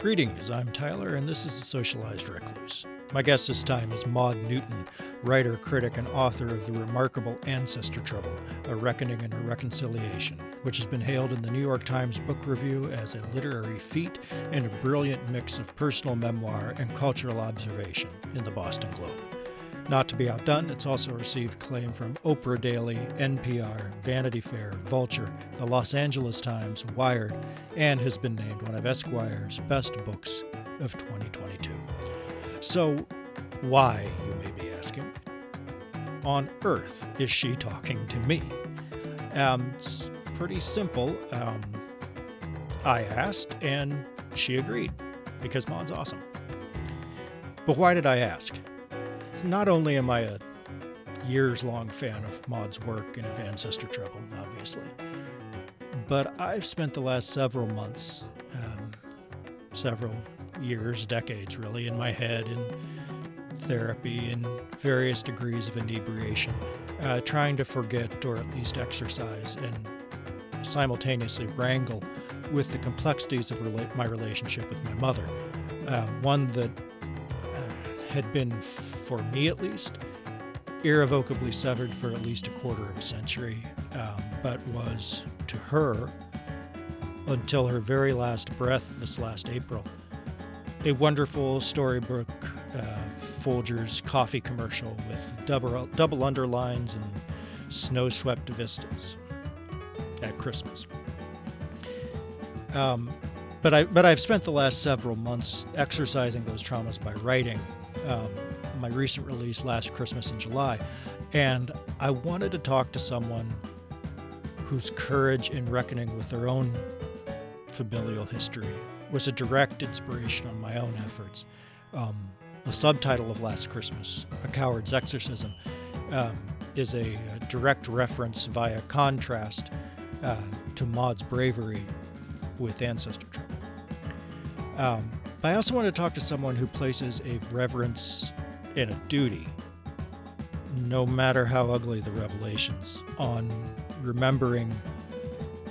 Greetings, I'm Tyler, and this is The Socialized Recluse. My guest this time is Maud Newton, writer, critic, and author of the remarkable Ancestor Trouble A Reckoning and a Reconciliation, which has been hailed in the New York Times Book Review as a literary feat and a brilliant mix of personal memoir and cultural observation in the Boston Globe. Not to be outdone, it's also received acclaim from Oprah Daily, NPR, Vanity Fair, Vulture, the Los Angeles Times, Wired, and has been named one of Esquire's best books of 2022. So, why, you may be asking, on earth is she talking to me? Um, it's pretty simple. Um, I asked, and she agreed, because Maud's awesome. But why did I ask? Not only am I a years long fan of Maud's work and of Ancestor Trouble, obviously, but I've spent the last several months, um, several years, decades really, in my head in therapy and various degrees of inebriation, uh, trying to forget or at least exercise and simultaneously wrangle with the complexities of rela- my relationship with my mother. Uh, one that had been for me at least, irrevocably severed for at least a quarter of a century, um, but was to her, until her very last breath this last April, a wonderful storybook uh, Folgers coffee commercial with double, double underlines and snow swept vistas at Christmas. Um, but I but I've spent the last several months exercising those traumas by writing. Um, my recent release last Christmas in July. And I wanted to talk to someone whose courage in reckoning with their own familial history was a direct inspiration on my own efforts. Um, the subtitle of Last Christmas, A Coward's Exorcism, um, is a, a, direct reference via contrast uh, to Maud's bravery with ancestor trouble. Um, but I also want to talk to someone who places a reverence and a duty, no matter how ugly the revelations, on remembering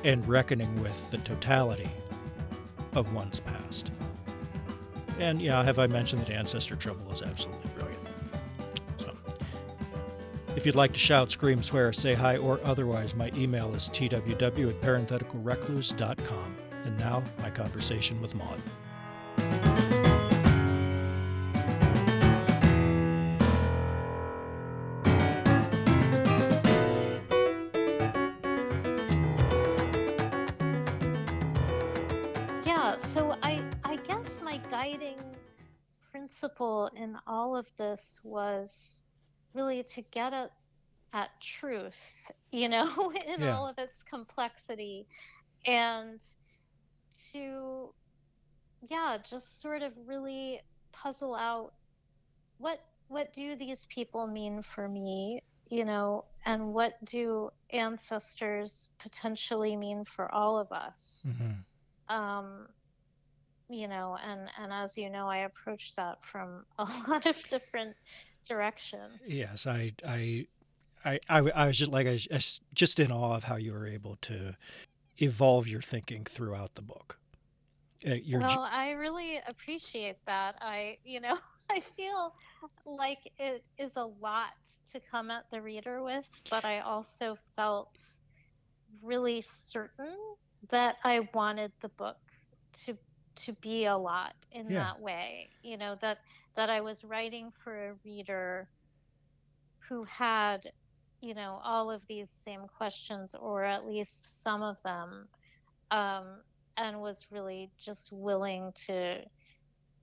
and reckoning with the totality of one's past. And, yeah, have I mentioned that Ancestor Trouble is absolutely brilliant? So, if you'd like to shout, scream, swear, say hi, or otherwise, my email is tww at parentheticalrecluse.com. And now, my conversation with Maud. This was really to get at, at truth, you know, in yeah. all of its complexity and to, yeah, just sort of really puzzle out what what do these people mean for me you know and what do ancestors potentially mean for all of us mm-hmm. um, you know and and as you know i approach that from a lot of different directions. Yes i i i i, I was just like I was just in awe of how you were able to evolve your thinking throughout the book. Uh, well i really appreciate that. I you know i feel like it is a lot to come at the reader with but i also felt really certain that i wanted the book to to be a lot in yeah. that way you know that that i was writing for a reader who had you know all of these same questions or at least some of them um, and was really just willing to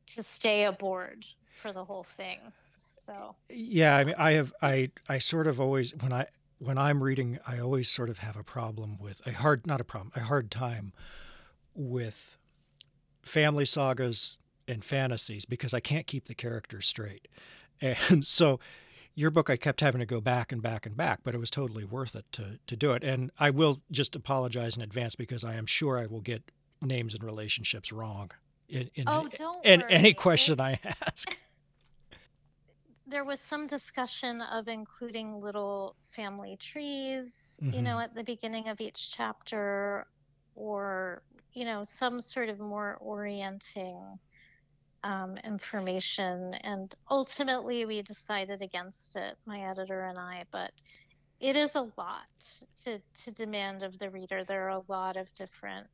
to stay aboard for the whole thing so yeah i mean i have i i sort of always when i when i'm reading i always sort of have a problem with a hard not a problem a hard time with family sagas and fantasies because I can't keep the characters straight. And so your book I kept having to go back and back and back, but it was totally worth it to to do it. And I will just apologize in advance because I am sure I will get names and relationships wrong in, in, oh, in any question I ask. There was some discussion of including little family trees, mm-hmm. you know, at the beginning of each chapter or you know, some sort of more orienting um, information. And ultimately, we decided against it, my editor and I. But it is a lot to, to demand of the reader. There are a lot of different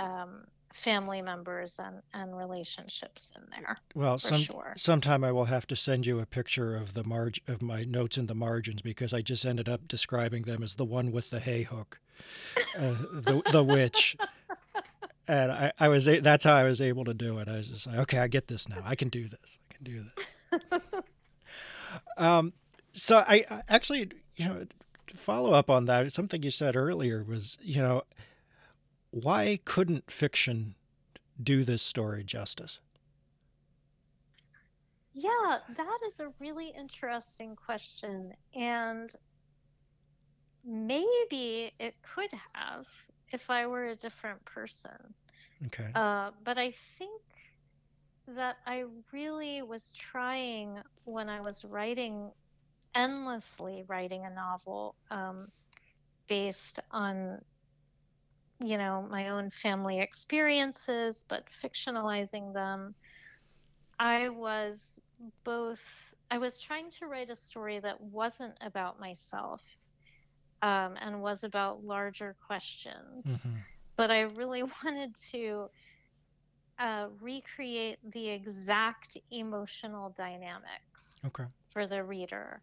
um, family members and, and relationships in there. Well, some sure. sometime I will have to send you a picture of the marg of my notes in the margins because I just ended up describing them as the one with the hay hook, uh, the the witch. And I, I was that's how I was able to do it. I was just like, okay, I get this now. I can do this. I can do this. um, so I, I actually, you know, to follow up on that, something you said earlier was, you know, why couldn't fiction do this story justice? Yeah, that is a really interesting question. And maybe it could have if I were a different person. Okay. Uh, but I think that I really was trying when I was writing, endlessly writing a novel um, based on you know, my own family experiences, but fictionalizing them. I was both, I was trying to write a story that wasn't about myself um, and was about larger questions. Mm-hmm. But I really wanted to uh, recreate the exact emotional dynamics okay. for the reader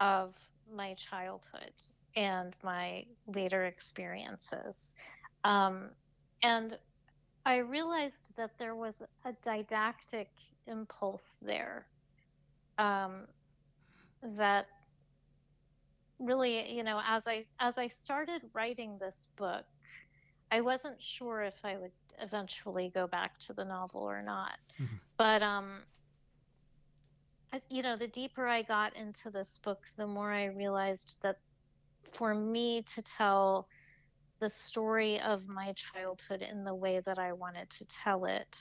of my childhood and my later experiences. Um, and I realized that there was a didactic impulse there um, that really, you know, as I as I started writing this book, I wasn't sure if I would eventually go back to the novel or not. Mm-hmm. But um, you know, the deeper I got into this book, the more I realized that for me to tell the story of my childhood in the way that I wanted to tell it,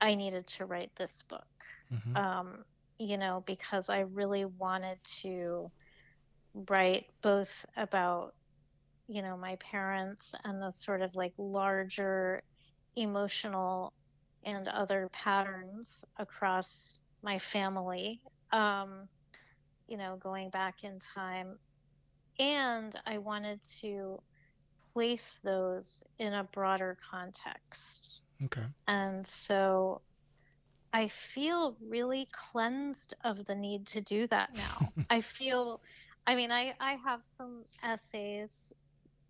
I needed to write this book. Mm-hmm. Um, you know, because I really wanted to write both about, you know, my parents and the sort of like larger emotional and other patterns across my family, um, you know, going back in time. And I wanted to place those in a broader context. Okay. And so I feel really cleansed of the need to do that now. I feel, I mean, I, I have some essays,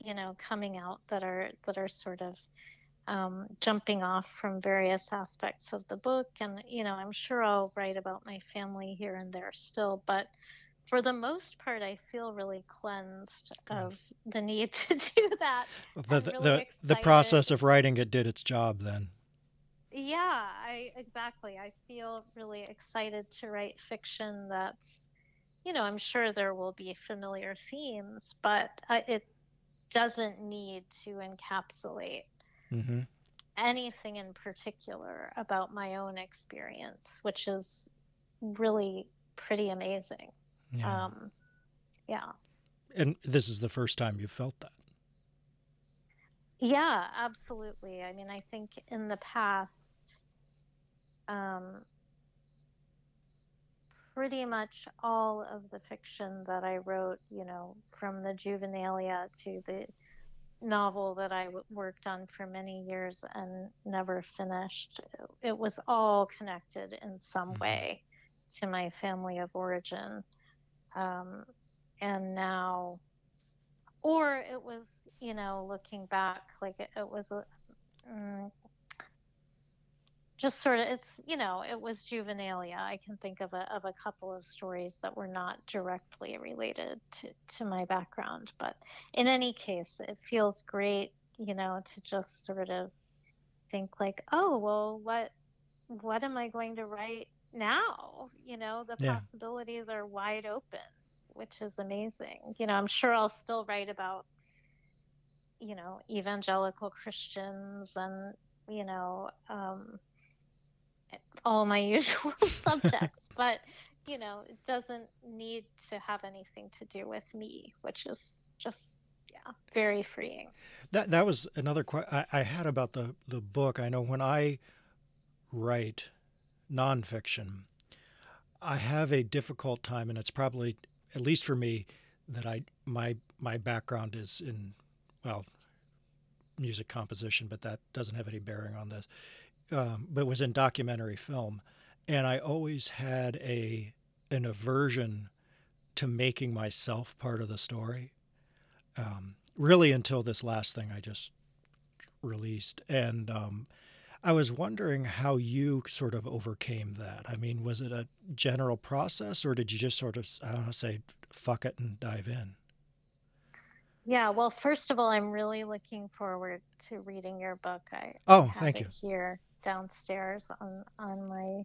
you know, coming out that are that are sort of um, jumping off from various aspects of the book, and you know, I'm sure I'll write about my family here and there still, but for the most part, I feel really cleansed of the need to do that. The the, really the, the process of writing it did its job then. Yeah, I exactly. I feel really excited to write fiction that's, you know, I'm sure there will be familiar themes, but I, it doesn't need to encapsulate mm-hmm. anything in particular about my own experience, which is really pretty amazing. Yeah. Um, yeah. And this is the first time you've felt that. Yeah, absolutely. I mean, I think in the past, um, pretty much all of the fiction that I wrote, you know, from the juvenilia to the novel that I w- worked on for many years and never finished, it was all connected in some mm-hmm. way to my family of origin. Um, and now, or it was, you know, looking back, like it, it was a, mm, just sort of, it's, you know, it was juvenilia. I can think of a, of a couple of stories that were not directly related to, to my background. But in any case, it feels great, you know, to just sort of think like, oh, well, what, what am I going to write now you know the yeah. possibilities are wide open which is amazing you know i'm sure i'll still write about you know evangelical christians and you know um, all my usual subjects but you know it doesn't need to have anything to do with me which is just yeah, very freeing. That that was another question I, had about the the book. I know when I write nonfiction, I have a difficult time, and it's probably at least for me that I my my background is in well music composition, but that doesn't have any bearing on this. Um, but was in documentary film, and I always had a an aversion to making myself part of the story. Um, really, until this last thing I just released, and um, I was wondering how you sort of overcame that. I mean, was it a general process, or did you just sort of I don't know, say fuck it and dive in? Yeah, well, first of all, I'm really looking forward to reading your book. I oh, thank you. Here downstairs on on my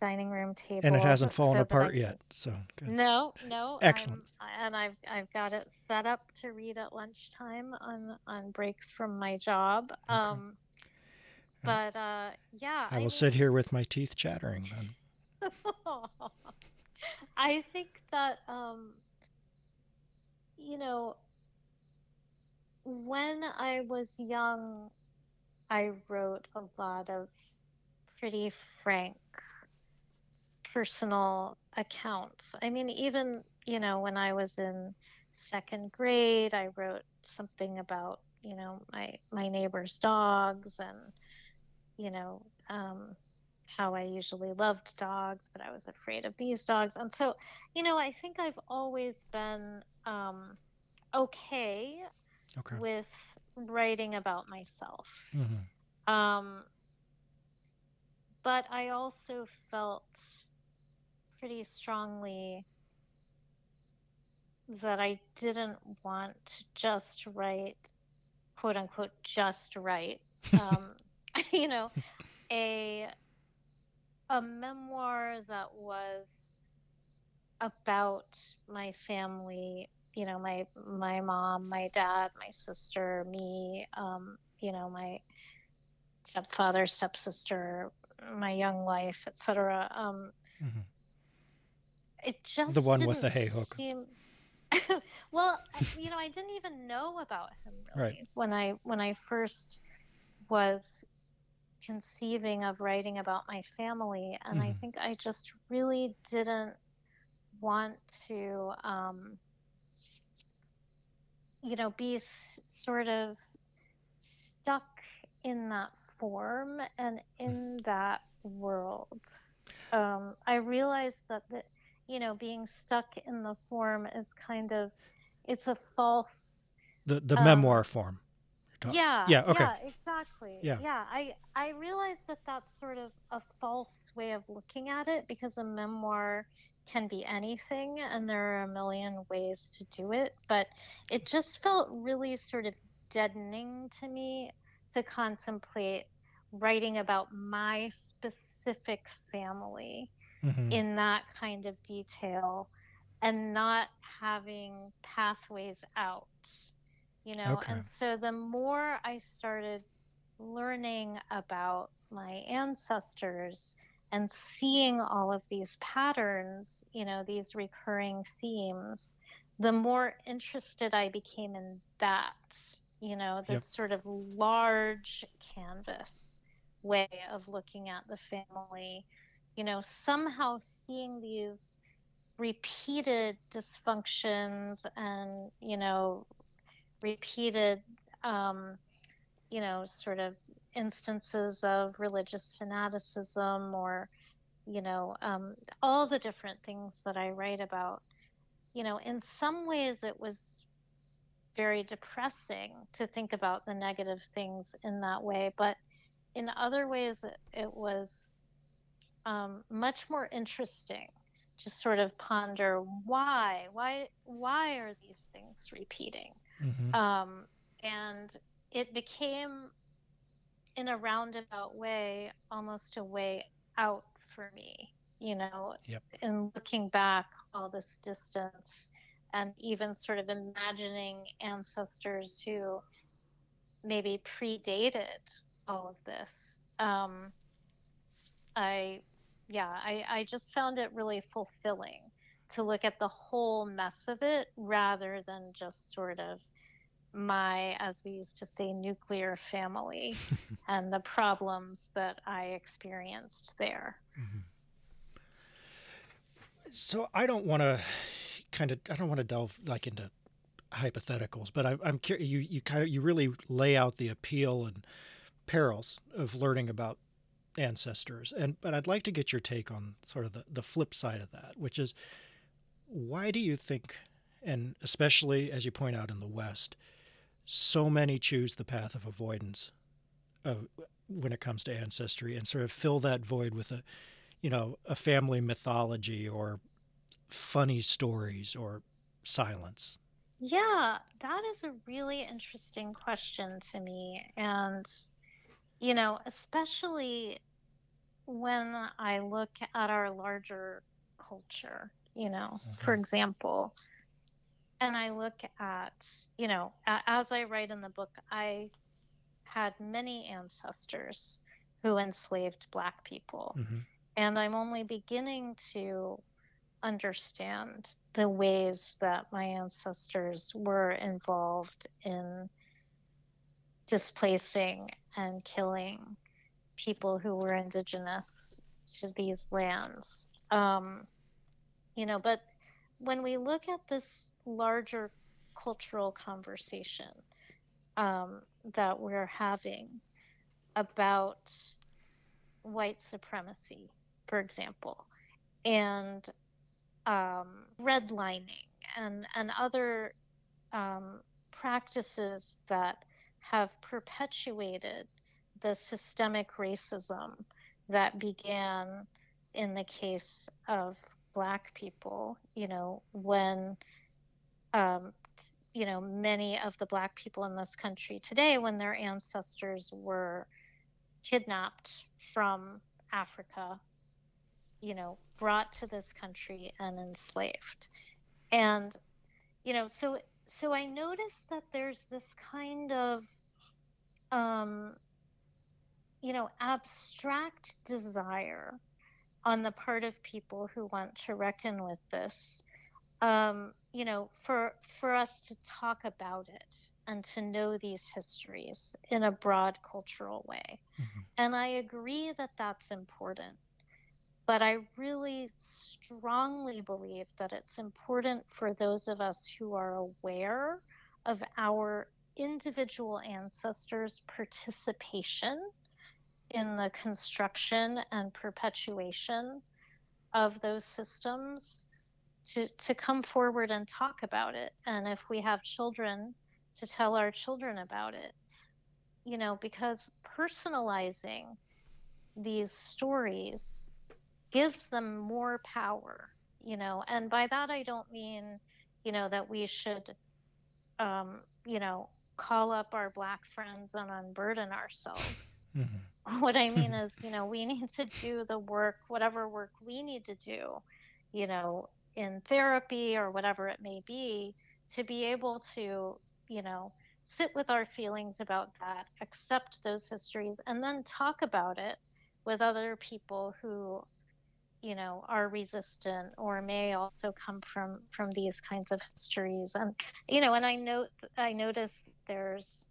dining room table, and it hasn't fallen so apart can... yet. So good. no, no, excellent. I'm, and I've I've got it set up to read at lunchtime on on breaks from my job. Okay. Um, but uh, yeah, I will I mean... sit here with my teeth chattering then. I think that um, you know when I was young, I wrote a lot of pretty frank personal accounts. I mean, even, you know, when I was in second grade, I wrote something about, you know, my, my neighbor's dogs and, you know, um, how I usually loved dogs, but I was afraid of these dogs. And so, you know, I think I've always been um, okay okay. with writing about myself. Mm-hmm. Um, but I also felt pretty strongly that I didn't want to just write, quote unquote, just write, um, you know, a a memoir that was about my family you know my my mom my dad my sister me um, you know my stepfather stepsister my young life etc um, mm-hmm. it just the one with the hay hook seem... well you know i didn't even know about him really right. when i when i first was conceiving of writing about my family and mm-hmm. i think i just really didn't want to um, you know, be s- sort of stuck in that form and in that world. Um, I realized that the, you know, being stuck in the form is kind of, it's a false. The the um, memoir form. Yeah. Yeah. Okay. Yeah. Exactly. Yeah. Yeah. I I realized that that's sort of a false way of looking at it because a memoir can be anything and there are a million ways to do it but it just felt really sort of deadening to me to contemplate writing about my specific family mm-hmm. in that kind of detail and not having pathways out you know okay. and so the more i started learning about my ancestors and seeing all of these patterns, you know, these recurring themes, the more interested I became in that, you know, this yep. sort of large canvas way of looking at the family, you know, somehow seeing these repeated dysfunctions and, you know, repeated, um, you know, sort of instances of religious fanaticism or you know um, all the different things that i write about. You know in some ways it was very depressing to think about the negative things in that way but in other ways it, it was um, much more interesting to sort of ponder why why why are these things repeating mm-hmm. um, and it became in a roundabout way almost a way out for me you know yep. in looking back all this distance and even sort of imagining ancestors who maybe predated all of this um, i yeah I, I just found it really fulfilling to look at the whole mess of it rather than just sort of my, as we used to say, nuclear family and the problems that I experienced there. Mm-hmm. So I don't want to kind of I don't want to delve like into hypotheticals, but I, I'm curious. You you kind of you really lay out the appeal and perils of learning about ancestors, and but I'd like to get your take on sort of the the flip side of that, which is why do you think, and especially as you point out in the West, so many choose the path of avoidance of, when it comes to ancestry and sort of fill that void with a you know a family mythology or funny stories or silence yeah that is a really interesting question to me and you know especially when i look at our larger culture you know mm-hmm. for example and I look at, you know, as I write in the book, I had many ancestors who enslaved Black people. Mm-hmm. And I'm only beginning to understand the ways that my ancestors were involved in displacing and killing people who were indigenous to these lands. Um, you know, but when we look at this larger cultural conversation um, that we're having about white supremacy, for example, and um, redlining and, and other um, practices that have perpetuated the systemic racism that began in the case of black people, you know, when, um, you know, many of the black people in this country today, when their ancestors were kidnapped from Africa, you know, brought to this country and enslaved. And, you know, so so I noticed that there's this kind of um, you know, abstract desire on the part of people who want to reckon with this um, you know for for us to talk about it and to know these histories in a broad cultural way mm-hmm. and i agree that that's important but i really strongly believe that it's important for those of us who are aware of our individual ancestors participation in the construction and perpetuation of those systems to, to come forward and talk about it. And if we have children, to tell our children about it. You know, because personalizing these stories gives them more power, you know, and by that I don't mean, you know, that we should, um, you know, call up our black friends and unburden ourselves. Mm-hmm. What I mean is, you know, we need to do the work, whatever work we need to do, you know, in therapy or whatever it may be, to be able to, you know, sit with our feelings about that, accept those histories, and then talk about it with other people who you know are resistant or may also come from from these kinds of histories. And you know and i note i notice there's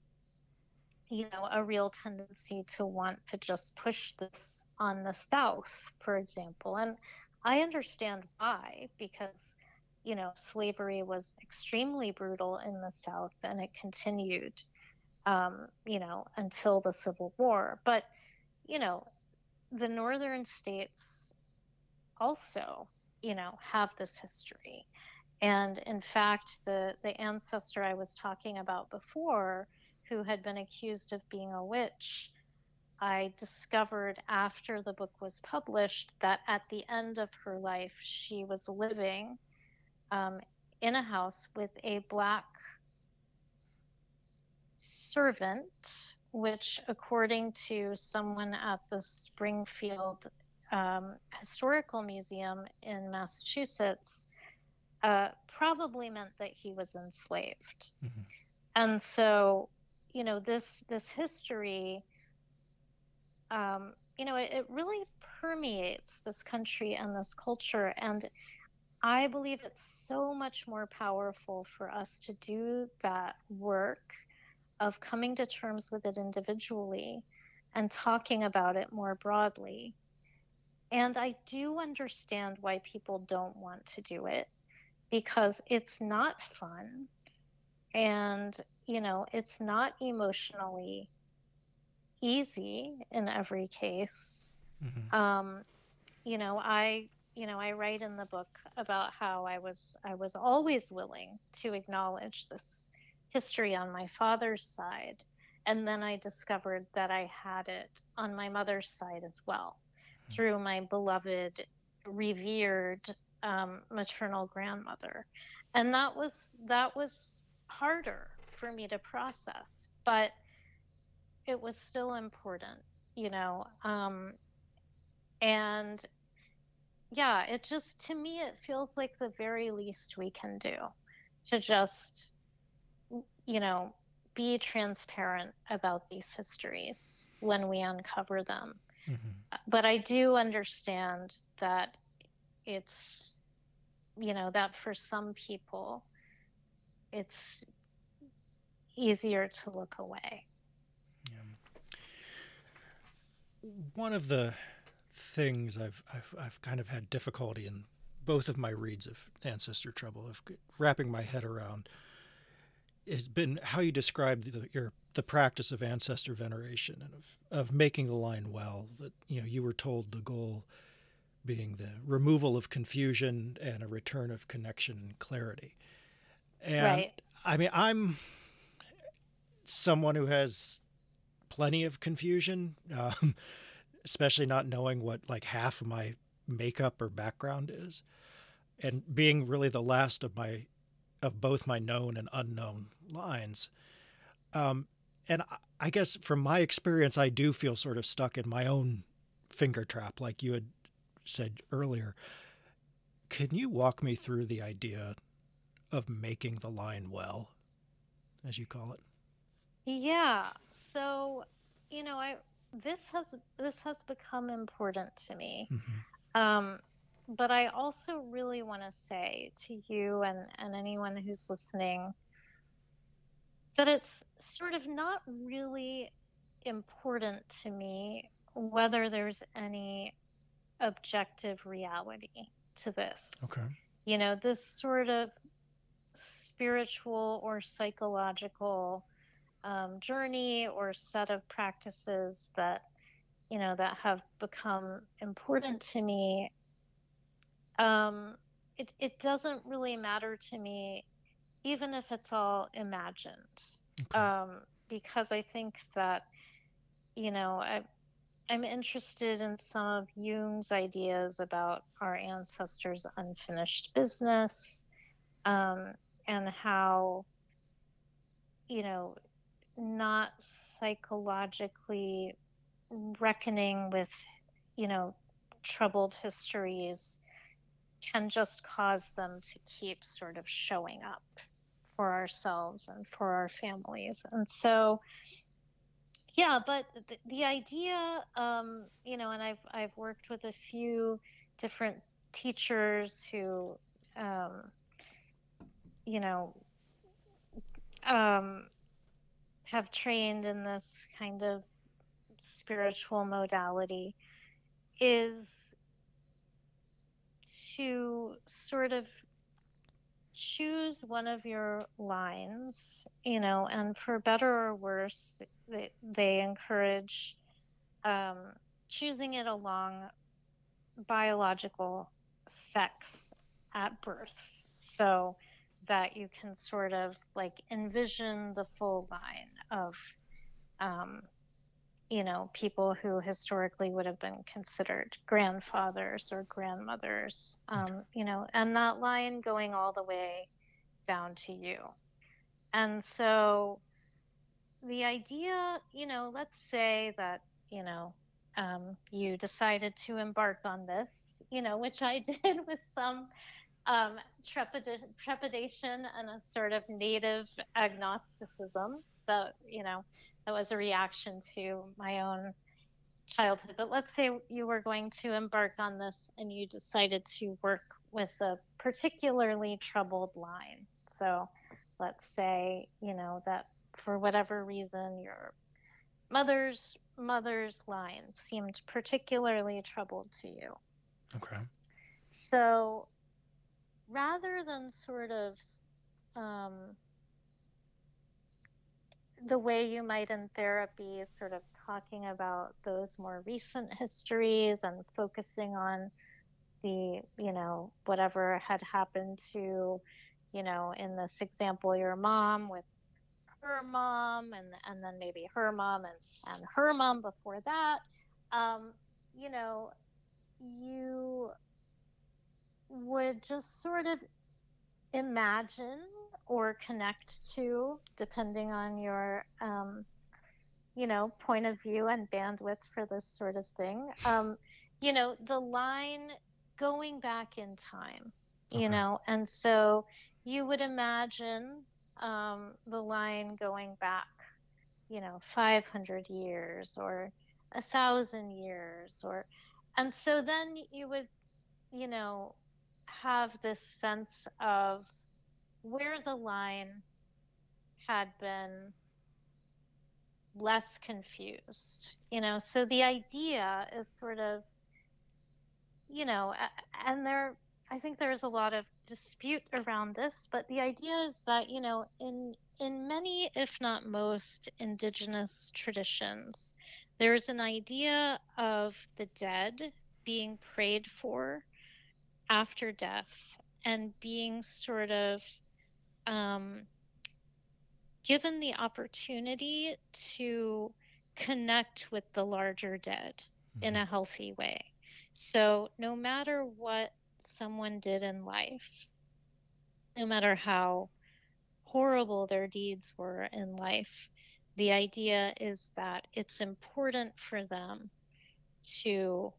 you know, a real tendency to want to just push this on the South, for example. And I understand why, because, you know, slavery was extremely brutal in the South and it continued, um, you know, until the Civil War. But, you know, the northern states also, you know, have this history. And in fact, the, the ancestor I was talking about before, who had been accused of being a witch, I discovered after the book was published that at the end of her life, she was living um, in a house with a black servant, which, according to someone at the Springfield um, Historical Museum in Massachusetts, uh, probably meant that he was enslaved. Mm-hmm. And so you know this this history um, you know it, it, really permeates this country and this culture and I believe it's so much more powerful for us to do that work of coming to terms with it individually and talking about it more broadly. And I do understand why people don't want to do it because it's not fun and, you know, it's not emotionally easy in every case. Mm-hmm. Um, you know, I you know, I write in the book about how I was I was always willing to acknowledge this history on my father's side, and then I discovered that I had it on my mother's side as well, mm-hmm. through my beloved, revered um, maternal grandmother, and that was that was harder for me to process, but it was still important, you know. Um, and yeah, it just to me it feels like the very least we can do to just you know be transparent about these histories when we uncover them. Mm-hmm. But I do understand that it's you know that for some people it's easier to look away. Yeah. One of the things I've, I've I've kind of had difficulty in both of my reads of ancestor trouble of wrapping my head around has been how you describe the, your the practice of ancestor veneration and of, of making the line well that you know you were told the goal being the removal of confusion and a return of connection and clarity and right. i mean i'm someone who has plenty of confusion um, especially not knowing what like half of my makeup or background is and being really the last of my of both my known and unknown lines um, and I guess from my experience i do feel sort of stuck in my own finger trap like you had said earlier. Can you walk me through the idea of making the line well as you call it yeah so you know i this has this has become important to me. Mm-hmm. Um, but I also really want to say to you and, and anyone who's listening that it's sort of not really important to me whether there's any objective reality to this. Okay. You know, this sort of spiritual or psychological um, journey or set of practices that you know that have become important to me um, it, it doesn't really matter to me even if it's all imagined okay. um, because i think that you know I, i'm interested in some of jung's ideas about our ancestors unfinished business um, and how you know not psychologically reckoning with, you know, troubled histories can just cause them to keep sort of showing up for ourselves and for our families. And so, yeah, but the, the idea, um, you know, and I've I've worked with a few different teachers who, um, you know, um, have trained in this kind of spiritual modality is to sort of choose one of your lines, you know, and for better or worse, they, they encourage um, choosing it along biological sex at birth. So, that you can sort of like envision the full line of um, you know people who historically would have been considered grandfathers or grandmothers um, you know and that line going all the way down to you. And so the idea you know let's say that you know um, you decided to embark on this you know which i did with some um, trepida- trepidation and a sort of native agnosticism that you know that was a reaction to my own childhood, but let's say you were going to embark on this and you decided to work with a particularly troubled line. So let's say, you know, that for whatever reason your mother's mother's line seemed particularly troubled to you. Okay. So rather than sort of um, the way you might in therapy, sort of talking about those more recent histories and focusing on the, you know, whatever had happened to, you know, in this example, your mom with her mom and and then maybe her mom and, and her mom before that. Um, you know, you would just sort of imagine or connect to, depending on your, um, you know, point of view and bandwidth for this sort of thing. Um, you know, the line going back in time, you know, and so you would imagine um, the line going back, you know, 500 years or a thousand years or, and so then you would, you know, have this sense of where the line had been less confused you know? So the idea is sort of you know and there i think there's a lot of dispute around this but the idea is that you know in in many if not most indigenous traditions there's an idea of the dead being prayed for after death and being sort of um, given the opportunity to connect with the larger dead mm-hmm. in a healthy way. So, no matter what someone did in life, no matter how horrible their deeds were in life, the idea is that it's important for them to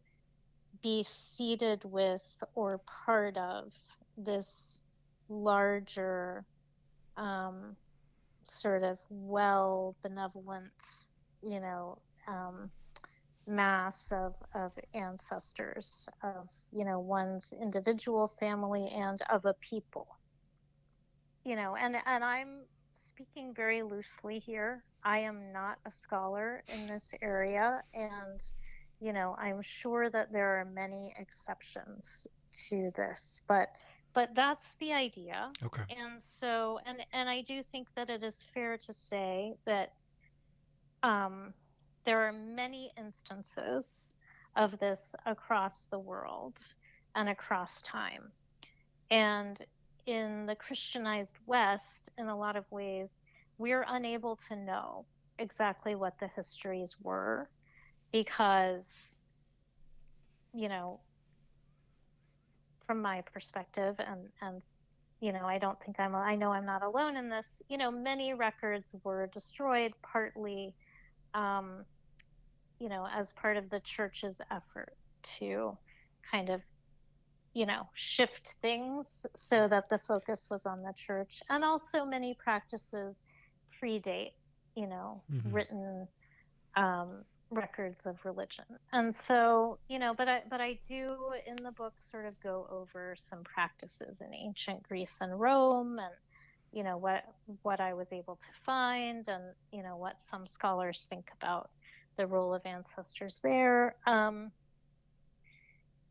be seated with or part of this larger um, sort of well benevolent you know um, mass of, of ancestors of you know one's individual family and of a people. You know and and i'm speaking very loosely here. I am not a scholar in this area and you know, I'm sure that there are many exceptions to this, but but that's the idea. Okay. And so and and I do think that it is fair to say that um, there are many instances of this across the world and across time. And in the Christianized West, in a lot of ways, we're unable to know exactly what the histories were because you know from my perspective and and you know i don't think i'm i know i'm not alone in this you know many records were destroyed partly um, you know as part of the church's effort to kind of you know shift things so that the focus was on the church and also many practices predate you know mm-hmm. written um, records of religion. And so, you know, but I but I do in the book sort of go over some practices in ancient Greece and Rome and you know what what I was able to find and you know what some scholars think about the role of ancestors there. Um,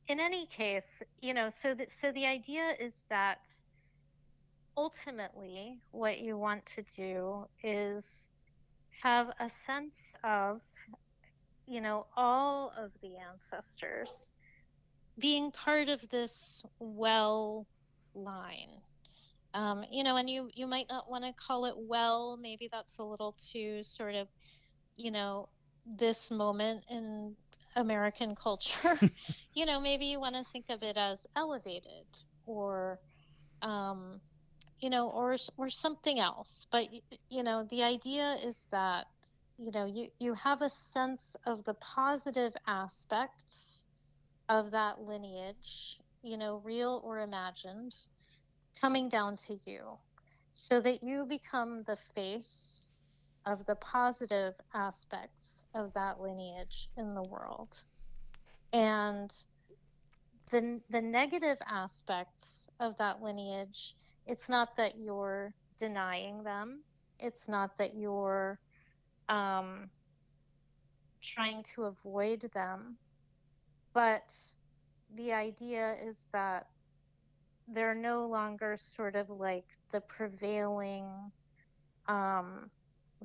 in any case, you know, so that so the idea is that ultimately what you want to do is have a sense of you know, all of the ancestors being part of this well line. Um, you know, and you you might not want to call it well. Maybe that's a little too sort of, you know, this moment in American culture. you know, maybe you want to think of it as elevated or, um, you know, or or something else. But you know, the idea is that you know you you have a sense of the positive aspects of that lineage you know real or imagined coming down to you so that you become the face of the positive aspects of that lineage in the world. And the, the negative aspects of that lineage, it's not that you're denying them, it's not that you're um, trying to avoid them, but the idea is that they're no longer sort of like the prevailing um,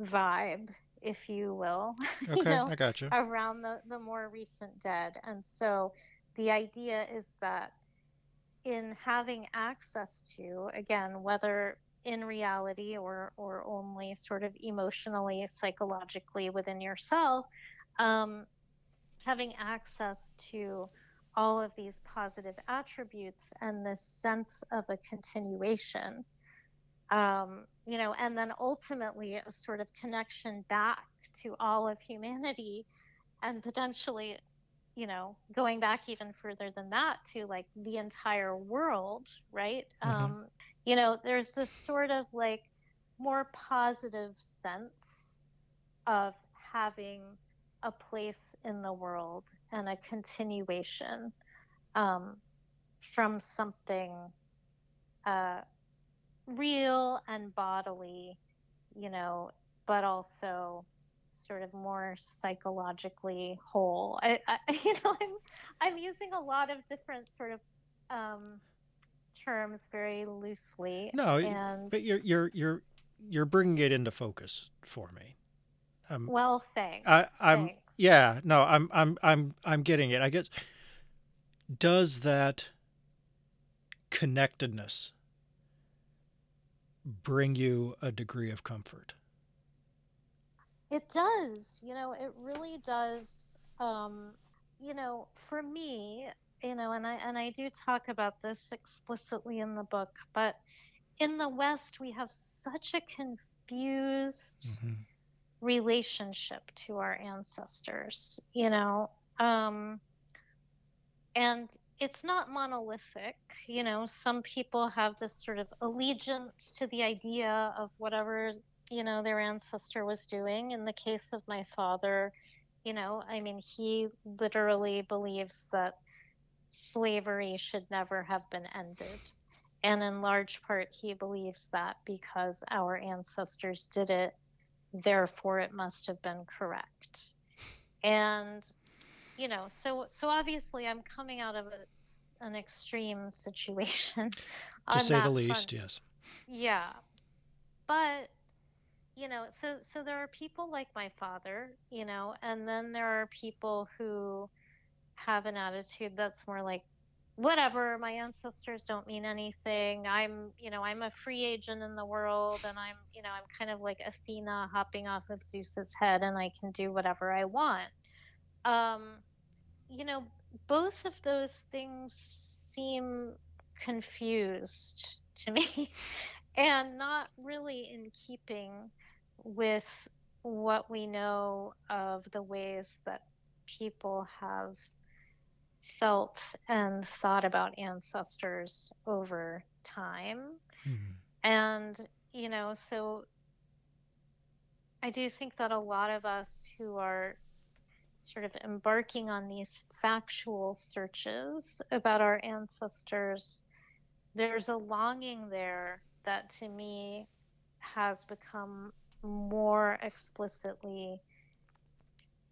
vibe, if you will. Okay, you know, I got you. Around the, the more recent dead. And so the idea is that in having access to, again, whether in reality or, or only sort of emotionally, psychologically within yourself, um, having access to all of these positive attributes and this sense of a continuation um, you know and then ultimately a sort of connection back to all of humanity and potentially you know going back even further than that to like the entire world right mm-hmm. um, you know there's this sort of like more positive sense of having a place in the world and a continuation um, from something uh, real and bodily, you know, but also sort of more psychologically whole. I, I you know, I'm I'm using a lot of different sort of um, terms very loosely. No, and, but you're you're you're you're bringing it into focus for me. Um, well, thanks. I, I'm thanks. yeah. No, I'm I'm I'm I'm getting it. I guess does that connectedness bring you a degree of comfort? It does. You know, it really does. Um, you know, for me, you know, and I and I do talk about this explicitly in the book, but in the West we have such a confused mm-hmm. relationship to our ancestors. You know, um, and it's not monolithic. You know, some people have this sort of allegiance to the idea of whatever, you know, their ancestor was doing. In the case of my father, you know, I mean, he literally believes that slavery should never have been ended. And in large part, he believes that because our ancestors did it, therefore it must have been correct. And you know, so so obviously I'm coming out of a, an extreme situation. to say the least, front. yes. Yeah, but you know, so so there are people like my father, you know, and then there are people who have an attitude that's more like whatever my ancestors don't mean anything. I'm you know i'm a free agent in the world and i'm you know i'm kind of like athena hopping off of zeus's head and i can do whatever i want. Um, you know, both of those things seem confused to me and not really in keeping with what we know of the ways that people have felt and thought about ancestors over time. Mm-hmm. And, you know, so I do think that a lot of us who are sort of embarking on these factual searches about our ancestors, there's a longing there that to me has become more explicitly,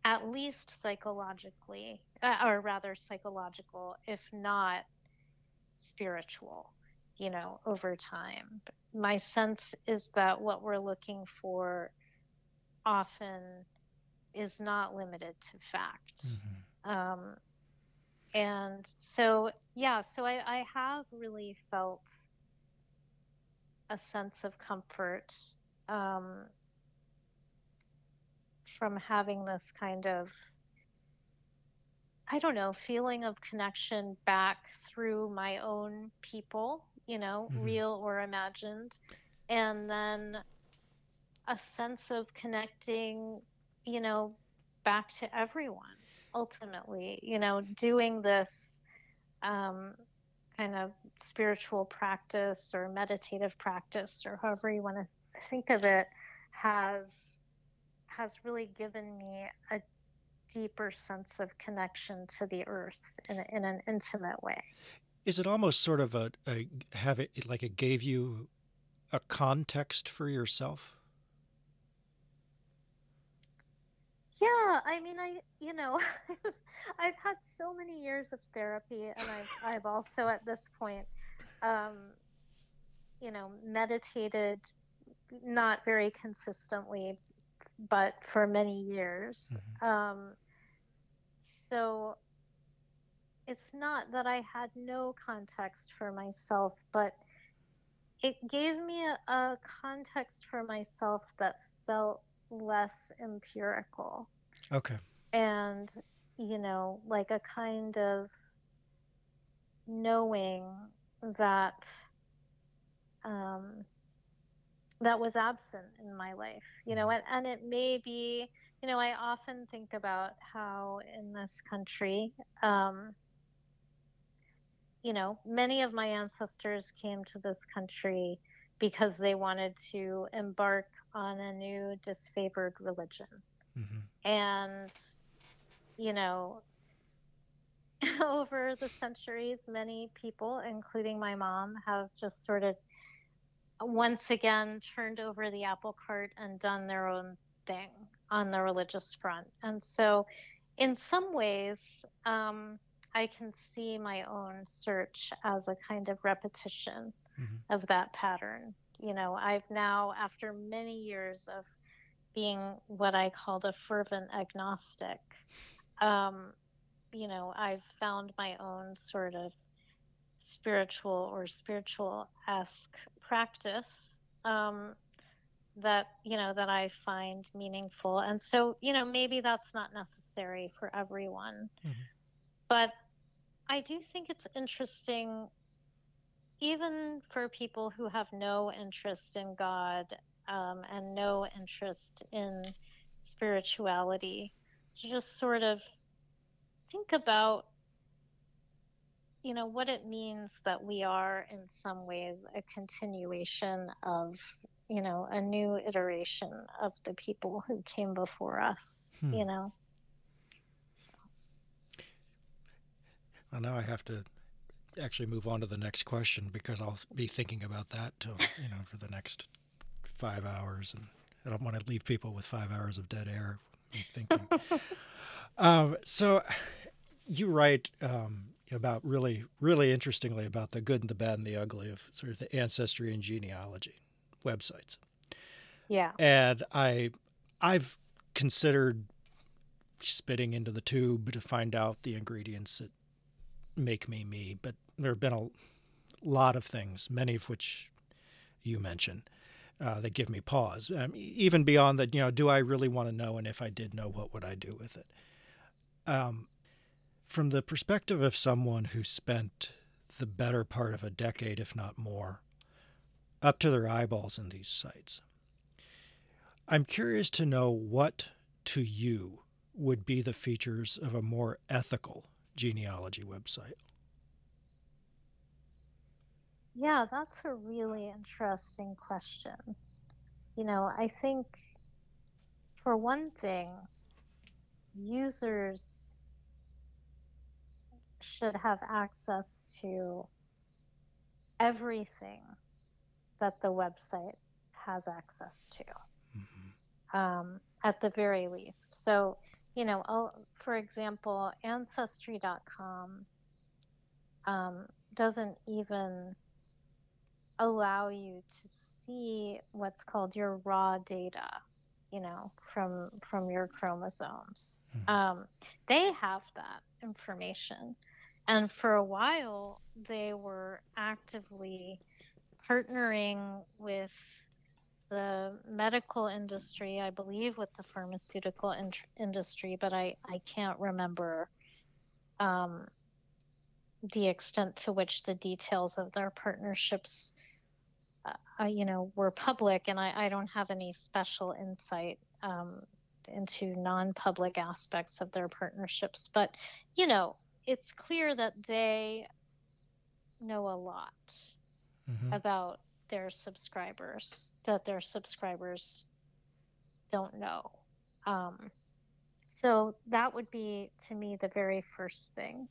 at least psychologically, uh, or rather psychological, if not spiritual, you know, over time. My sense is that what we're looking for often is not limited to fact. Mm-hmm. Um, and so, yeah, so I, I have really felt a sense of comfort um, from having this kind of, I don't know, feeling of connection back through my own people, you know, mm-hmm. real or imagined. And then a sense of connecting you know, back to everyone ultimately, you know, doing this um, kind of spiritual practice or meditative practice or however you want to think of it has has really given me a deeper sense of connection to the earth in, a, in an intimate way. Is it almost sort of a, a have it like it gave you a context for yourself? Yeah, I mean, I you know, I've had so many years of therapy, and I've I've also at this point, um, you know, meditated not very consistently, but for many years. Mm-hmm. Um, so it's not that I had no context for myself, but it gave me a, a context for myself that felt less empirical. Okay. And, you know, like a kind of knowing that um, that was absent in my life, you know, mm-hmm. and, and it may be, you know, I often think about how in this country, um, you know, many of my ancestors came to this country because they wanted to embark on a new disfavored religion. Mm-hmm. And, you know, over the centuries, many people, including my mom, have just sort of once again turned over the apple cart and done their own thing on the religious front. And so, in some ways, um, I can see my own search as a kind of repetition mm-hmm. of that pattern. You know, I've now, after many years of being what I called a fervent agnostic, um, you know, I've found my own sort of spiritual or spiritual esque practice um, that you know that I find meaningful, and so you know maybe that's not necessary for everyone, mm-hmm. but I do think it's interesting, even for people who have no interest in God um, and no interest in spirituality, to just sort of think about you know what it means that we are in some ways a continuation of you know a new iteration of the people who came before us hmm. you know so. well now i have to actually move on to the next question because i'll be thinking about that till you know for the next five hours and i don't want to leave people with five hours of dead air thinking um, so you write um, about really, really interestingly about the good and the bad and the ugly of sort of the ancestry and genealogy websites. Yeah. And I, I've considered spitting into the tube to find out the ingredients that make me me, but there have been a lot of things, many of which you mentioned, uh, that give me pause. Um, even beyond that, you know, do I really want to know? And if I did know, what would I do with it? Um, from the perspective of someone who spent the better part of a decade, if not more, up to their eyeballs in these sites, I'm curious to know what to you would be the features of a more ethical genealogy website. Yeah, that's a really interesting question. You know, I think for one thing, users should have access to everything that the website has access to, mm-hmm. um, at the very least. So, you know, I'll, for example, Ancestry.com um, doesn't even allow you to see what's called your raw data you know from from your chromosomes mm-hmm. um, they have that information and for a while, they were actively partnering with the medical industry, I believe with the pharmaceutical in- industry, but I, I can't remember um, the extent to which the details of their partnerships, uh, uh you know, were public. And I, I don't have any special insight um, into non-public aspects of their partnerships. But, you know, it's clear that they know a lot mm-hmm. about their subscribers that their subscribers don't know Um, so that would be, to me, the very first thing.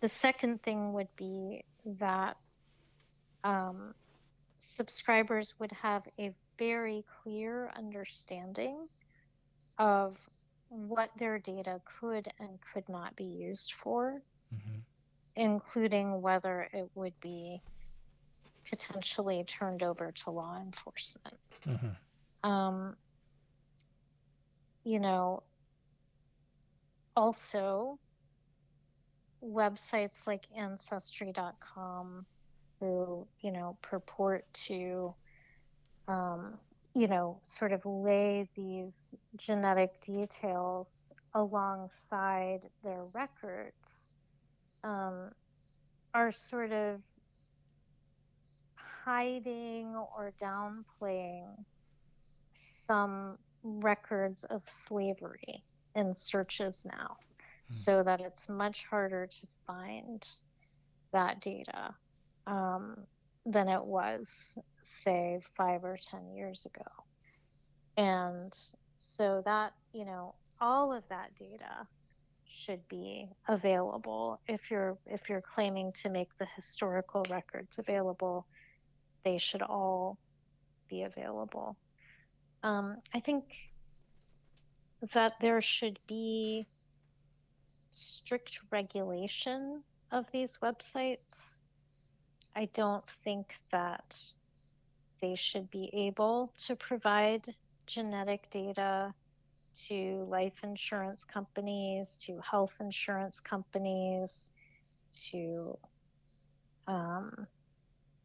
The second thing would be that um, subscribers would have a very clear understanding of what their data could and could not be used for, mm-hmm. including whether it would be potentially turned over to law enforcement. Mm-hmm. Um, you know, also websites like ancestry.com who you know purport to um, you know sort of lay these genetic details alongside their records um, are sort of hiding or downplaying some records of slavery in searches now hmm. so that it's much harder to find that data um, than it was, say, five or 10 years ago. And so that, you know, all of that data should be available if you're if you're claiming to make the historical records available they should all be available um, i think that there should be strict regulation of these websites I don't think that they should be able to provide genetic data to life insurance companies, to health insurance companies, to, um,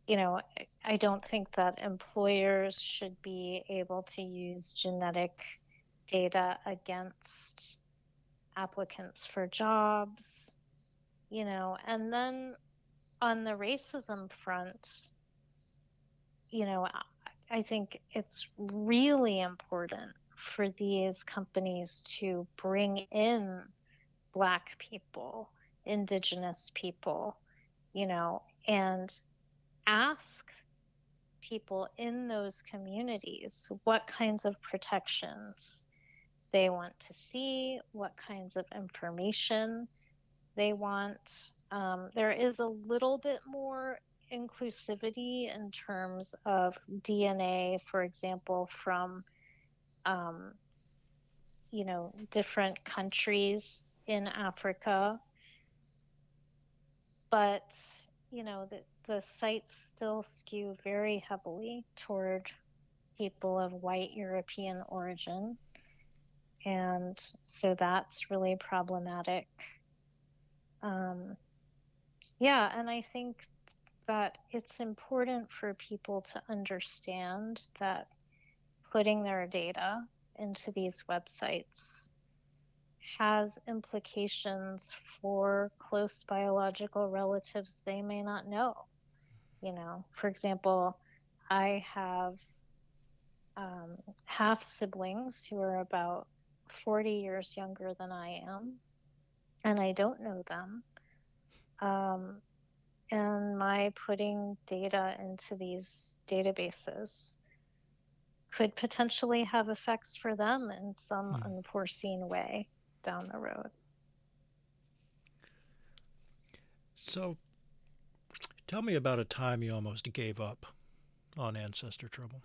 you know, I don't think that employers should be able to use genetic data against applicants for jobs, you know, and then on the racism front, you know, I think it's really important for these companies to bring in Black people, Indigenous people, you know, and ask people in those communities what kinds of protections they want to see, what kinds of information they want um, there is a little bit more inclusivity in terms of DNA, for example, from um, you know different countries in Africa, but you know the the sites still skew very heavily toward people of white European origin, and so that's really problematic. Um, yeah, and I think that it's important for people to understand that putting their data into these websites has implications for close biological relatives they may not know. You know, for example, I have um, half siblings who are about 40 years younger than I am, and I don't know them. Um, and my putting data into these databases could potentially have effects for them in some hmm. unforeseen way down the road. So, tell me about a time you almost gave up on ancestor trouble,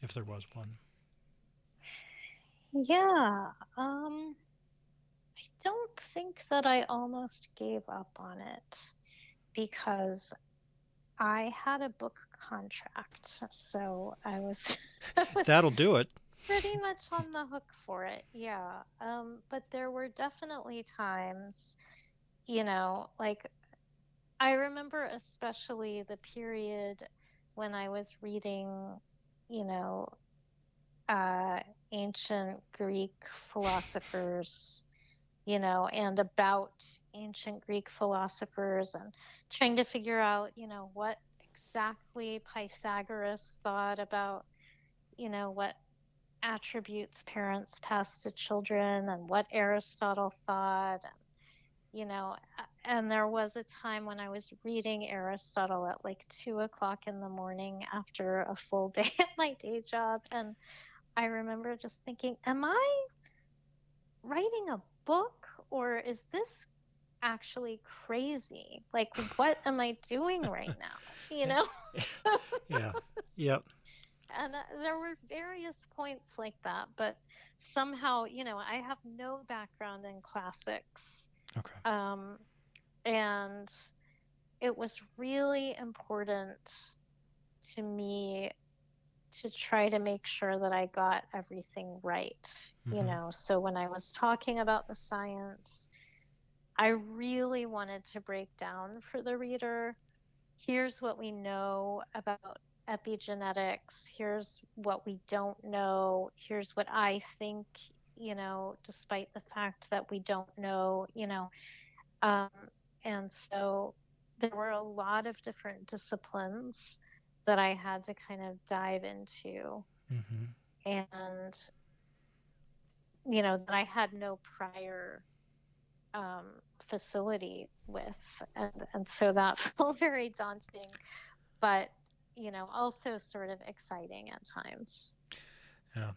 if there was one. Yeah. Um, don't think that I almost gave up on it because I had a book contract, so I was. That'll do it. Pretty much on the hook for it, yeah. Um, but there were definitely times, you know, like I remember especially the period when I was reading, you know, uh, ancient Greek philosophers you know, and about ancient Greek philosophers and trying to figure out, you know, what exactly Pythagoras thought about, you know, what attributes parents pass to children and what Aristotle thought. And, you know, and there was a time when I was reading Aristotle at like two o'clock in the morning after a full day at my day job. And I remember just thinking, am I writing a book or is this actually crazy? Like, what am I doing right now? You know? yeah. Yep. And uh, there were various points like that, but somehow, you know, I have no background in classics. Okay. Um, and it was really important to me to try to make sure that I got everything right, mm-hmm. you know. So when I was talking about the science, I really wanted to break down for the reader here's what we know about epigenetics, here's what we don't know, here's what I think, you know, despite the fact that we don't know, you know. Um, and so there were a lot of different disciplines that I had to kind of dive into. Mm-hmm. And, you know, that I had no prior um, facility with. And, and so that felt very daunting, but, you know, also sort of exciting at times. Yeah.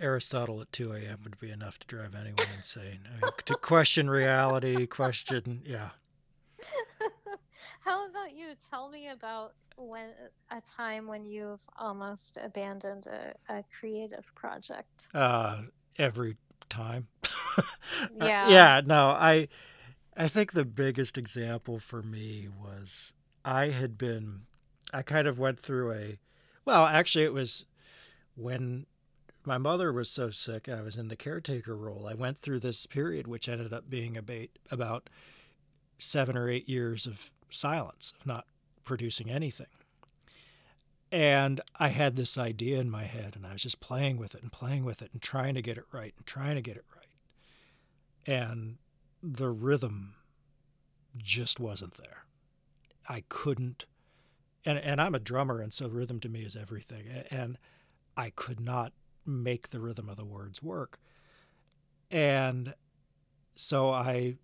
Aristotle at 2 a.m. would be enough to drive anyone insane. I mean, to question reality, question, yeah. How about you? Tell me about when a time when you've almost abandoned a, a creative project. Uh, every time. yeah. Uh, yeah. No, I, I think the biggest example for me was I had been, I kind of went through a, well, actually, it was when my mother was so sick and I was in the caretaker role. I went through this period, which ended up being about seven or eight years of silence, of not producing anything. And I had this idea in my head, and I was just playing with it and playing with it and trying to get it right and trying to get it right. And the rhythm just wasn't there. I couldn't, and, and I'm a drummer, and so rhythm to me is everything. And I could not make the rhythm of the words work. And so I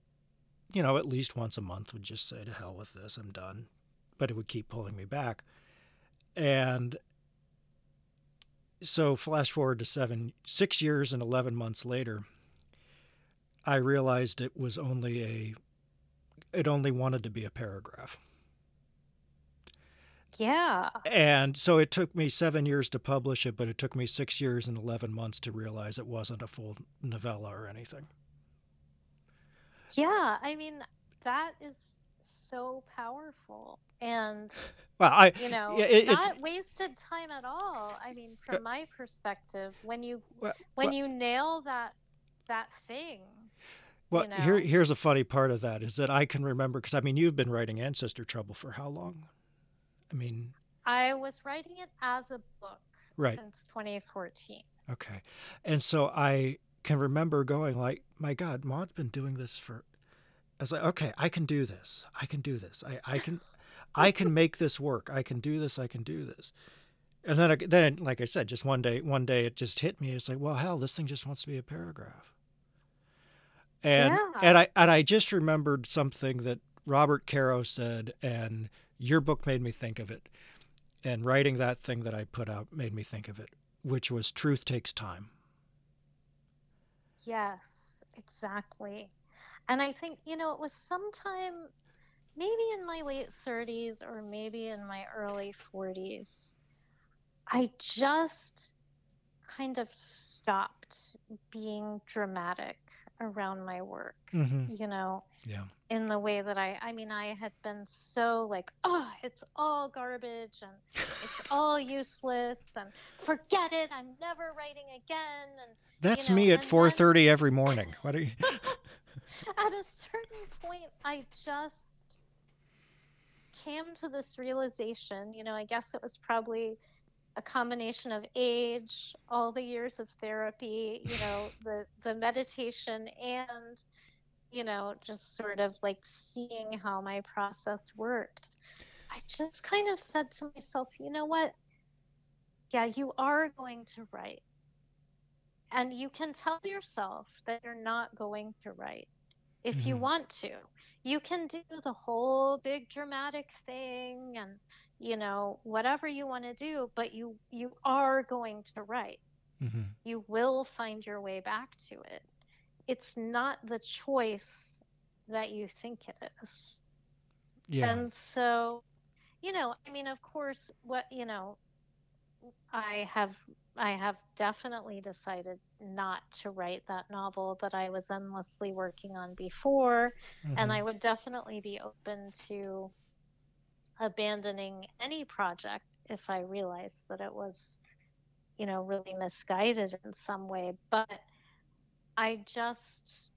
you know, at least once a month would just say, to hell with this, I'm done. But it would keep pulling me back. And so, flash forward to seven, six years and 11 months later, I realized it was only a, it only wanted to be a paragraph. Yeah. And so it took me seven years to publish it, but it took me six years and 11 months to realize it wasn't a full novella or anything. Yeah, I mean that is so powerful and well, I you know it, not wasted time at all. I mean, from uh, my perspective, when you well, when well, you nail that that thing. Well, you know, here here's a funny part of that is that I can remember because I mean you've been writing Ancestor Trouble for how long? I mean, I was writing it as a book right. since 2014. Okay, and so I can remember going like, my God, Maud's been doing this for. I was like, okay, I can do this. I can do this. I, I can, I can make this work. I can do this. I can do this. And then, then, like I said, just one day, one day it just hit me. It's like, well, hell, this thing just wants to be a paragraph. And yeah. and I and I just remembered something that Robert Caro said, and your book made me think of it. And writing that thing that I put out made me think of it, which was truth takes time. Yes, exactly. And I think, you know, it was sometime maybe in my late 30s or maybe in my early 40s. I just kind of stopped being dramatic around my work, mm-hmm. you know, yeah. in the way that I, I mean, I had been so like, oh, it's all garbage and it's all useless and forget it. I'm never writing again. And that's you know, me at 4:30 every morning. What are you? at a certain point, I just came to this realization. You know, I guess it was probably a combination of age, all the years of therapy, you know, the the meditation and you know, just sort of like seeing how my process worked. I just kind of said to myself, you know what? Yeah, you are going to write. And you can tell yourself that you're not going to write if mm-hmm. you want to. You can do the whole big dramatic thing and you know whatever you want to do but you you are going to write Mm-hmm. You will find your way back to it. It's not the choice that you think it is. Yeah. And so, you know, I mean, of course, what, you know, I have I have definitely decided not to write that novel that I was endlessly working on before Mm-hmm. and I would definitely be open to abandoning any project if I realized that it was you know really misguided in some way but I just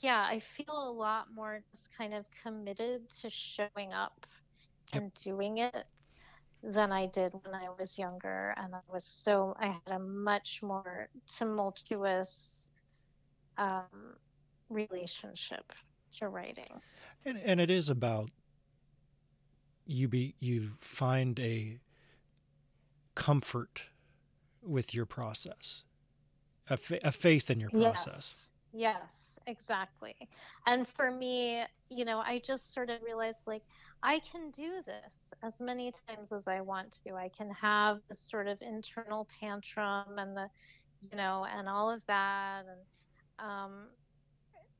yeah, I feel a lot more just kind of committed to showing up Yep. and doing it than I did when I was younger. And I was so, I had a much more tumultuous um, relationship to writing. And, and it is about you be you find a comfort with your process, a, fa- a faith in your process. Yes, yes, exactly. And for me, you know, I just sort of realized like I can do this as many times as I want to. I can have this sort of internal tantrum and the, you know, and all of that. And, um,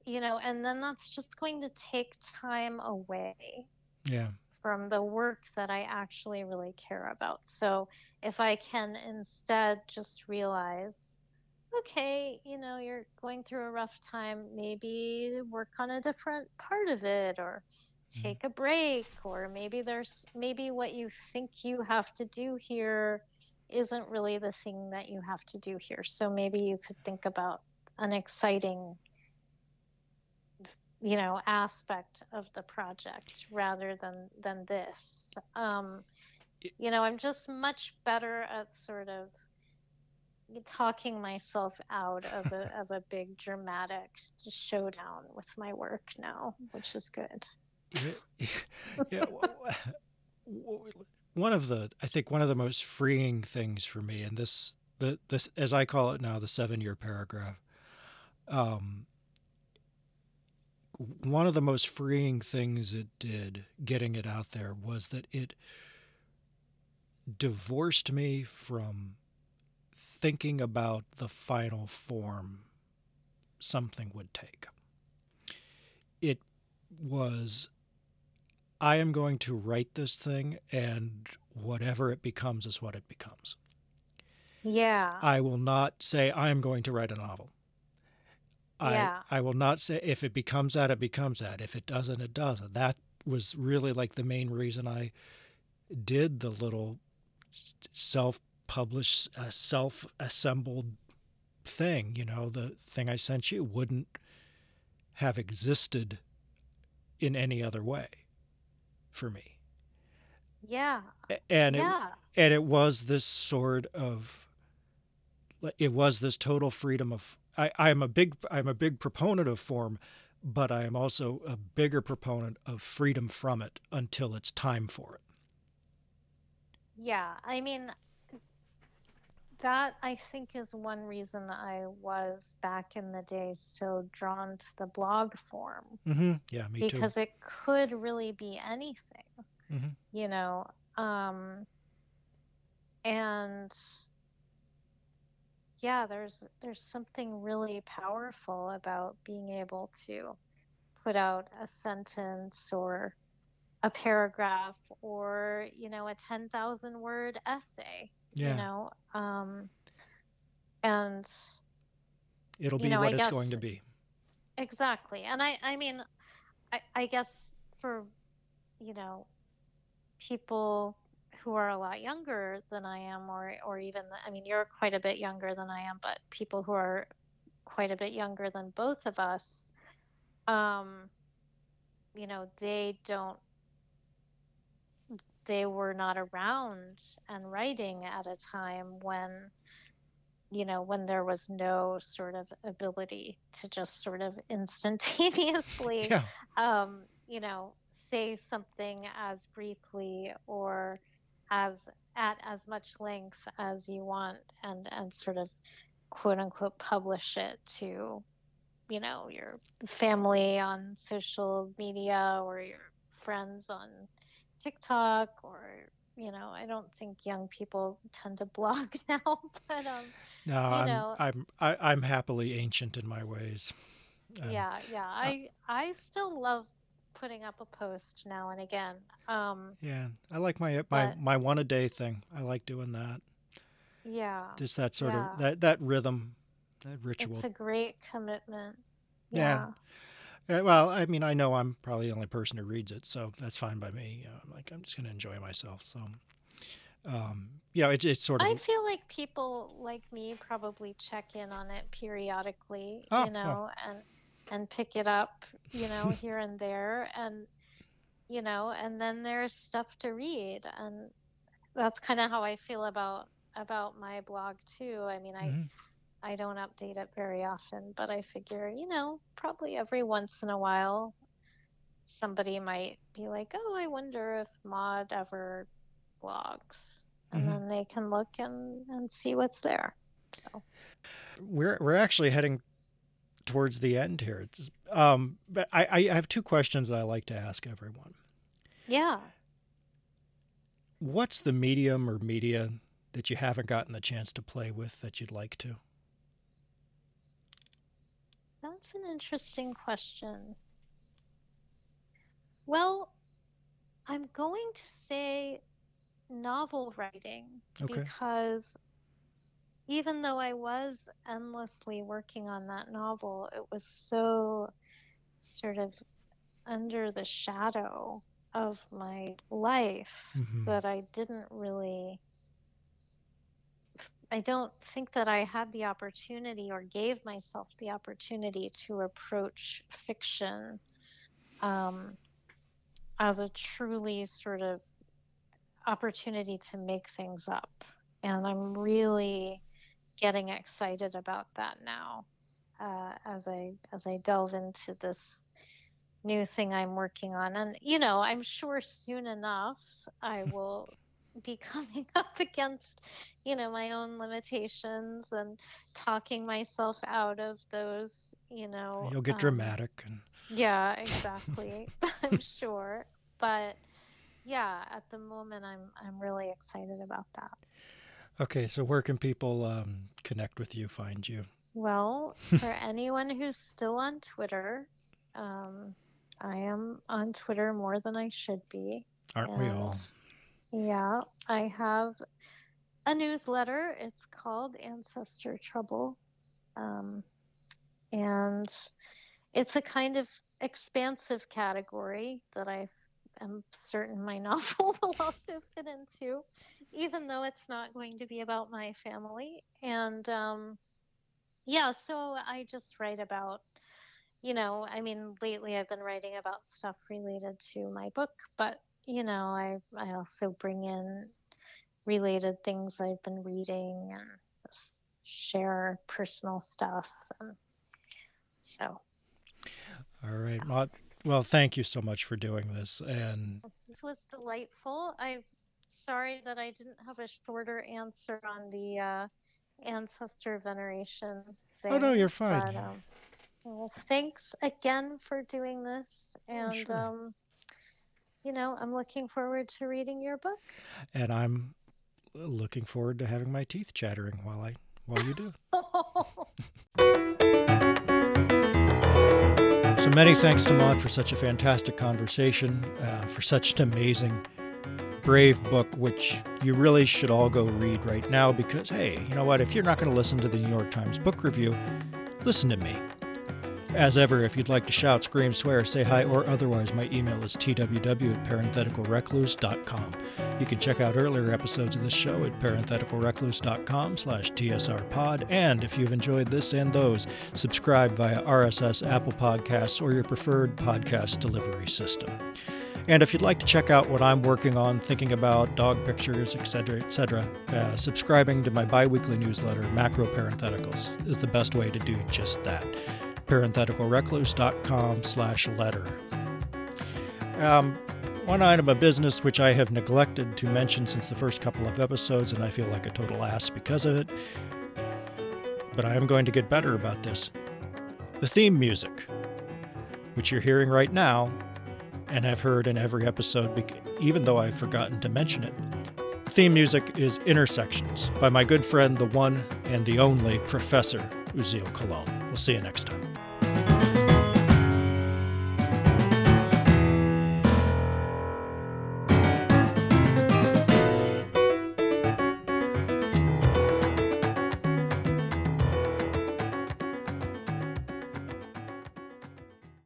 you know, and then that's just going to take time away Yeah. From the work that I actually really care about. So if I can instead just realize, okay, you know, you're going through a rough time, maybe work on a different part of it or mm-hmm. take a break or maybe there's maybe what you think you have to do here isn't really the thing that you have to do here. So maybe you could think about an exciting you know aspect of the project rather than than this um you know i'm just much better at sort of talking myself out of a of a big dramatic showdown with my work now which is good yeah, yeah. one of the I think one of the most freeing things for me, and this the this as I call it now, the seven year paragraph. Um, one of the most freeing things it did getting it out there was that it divorced me from thinking about the final form something would take. It was I am going to write this thing, and whatever it becomes is what it becomes. yeah I will not say I am going to write a novel. Yeah. I, I will not say if it becomes that, it becomes that. If it doesn't, it doesn't. That was really like the main reason I did the little self published, uh, self assembled thing. You know, the thing I sent you wouldn't have existed in any other way for me. yeah And it, yeah and it was this sort of it was this total freedom of I, I'm a big I'm a big proponent of form, but I am also a bigger proponent of freedom from it until it's time for it. Yeah, I mean, that I think is one reason I was back in the day so drawn to the blog form Mm-hmm. Yeah, me too. because it could really be anything, Mhm. you know. Um, and yeah, there's there's something really powerful about being able to put out a sentence or a paragraph or you know a 10,000 word essay yeah. you know um and it'll you be know, I what it's going to be. exactly and i i mean i i guess for you know people who are a lot younger than i am or or even i mean you're quite a bit younger than i am but people who are quite a bit younger than both of us um you know they don't they were not around and writing at a time when you know when there was no sort of ability to just sort of instantaneously Yeah, um you know say something as briefly or as at as much length as you want and and sort of quote unquote publish it to you know your family on social media or your friends on TikTok or you know, I don't think young people tend to blog now, but um, no, I'm, know, I'm I, am i am happily ancient in my ways. Um, yeah, yeah, I I still love putting up a post now and again. Um, yeah, I like my my but, my one a day thing. I like doing that. Yeah, just that sort yeah. of that that rhythm, that ritual. It's a great commitment. Yeah. yeah. well, I mean, I know I'm probably the only person who reads it, so that's fine by me. You know, I'm like, I'm just going to enjoy myself. So, um, it's, it's sort of. I feel like people like me probably check in on it periodically, oh, you know, oh. and and pick it up, you know, here and there, and you know, and then there's stuff to read, and that's kind of how I feel about about my blog too. I mean, I. Mm-hmm I don't update it very often, but I figure, you know, probably every once in a while somebody might be like, "Oh, I wonder if Maud ever blogs." And mm-hmm. then they can look and, and see what's there. So we're we're actually heading towards the end here. Um, but I, I have two questions that I like to ask everyone. Yeah. What's the medium or media that you haven't gotten the chance to play with that you'd like to? That's an interesting question. Well, I'm going to say novel writing okay. because even though I was endlessly working on that novel, it was so sort of under the shadow of my life mm-hmm. that I didn't really I don't think that I had the opportunity or gave myself the opportunity to approach fiction um, as a truly sort of opportunity to make things up. And I'm really getting excited about that now uh, as I as I delve into this new thing I'm working on. And you know, I'm sure soon enough I will be coming up against, you know, my own limitations and talking myself out of those, you know. You'll get um, dramatic. And... Yeah, exactly. I'm sure. But yeah, at the moment, I'm I'm really excited about that. Okay, so where can people um, connect with you, find you? Well, for anyone who's still on Twitter, um, I am on Twitter more than I should be. Aren't and, we all? Yeah, I have a newsletter. It's called Ancestor Trouble. Um, and it's a kind of expansive category that I am certain my novel will also fit into, even though it's not going to be about my family. And um, yeah, so I just write about, you know, I mean, lately I've been writing about stuff related to my book, but you know, I I also bring in related things I've been reading and share personal stuff. And so. All right, Maud. Well, thank you so much for doing this. And this was delightful. I'm sorry that I didn't have a shorter answer on the uh, ancestor veneration thing. Oh no, you're fine. But, um, well, thanks again for doing this, oh, and sure. um, you know, I'm looking forward to reading your book. And I'm looking forward to having my teeth chattering while I while you do. so many thanks to Maud for such a fantastic conversation, uh, for such an amazing, brave book, which you really should all go read right now because, hey, you know what? If you're not going to listen to the New York Times book review, listen to me. As ever, if you'd like to shout, scream, swear, say hi, or otherwise, my email is tww at parentheticalrecluse.com. You can check out earlier episodes of this show at parentheticalrecluse.com slash tsrpod, and if you've enjoyed this and those, subscribe via RSS, Apple Podcasts, or your preferred podcast delivery system. And if you'd like to check out what I'm working on, thinking about dog pictures, etc., etc., uh, subscribing to my biweekly newsletter, Macro Parentheticals, is the best way to do just that parentheticalrecluse.com slash letter. Um, one item of business which I have neglected to mention since the first couple of episodes, and I feel like a total ass because of it, but I am going to get better about this. The theme music, which you're hearing right now and have heard in every episode, even though I've forgotten to mention it, theme music is Intersections by my good friend, the one and the only Professor Uziel Cologne. We'll see you next time.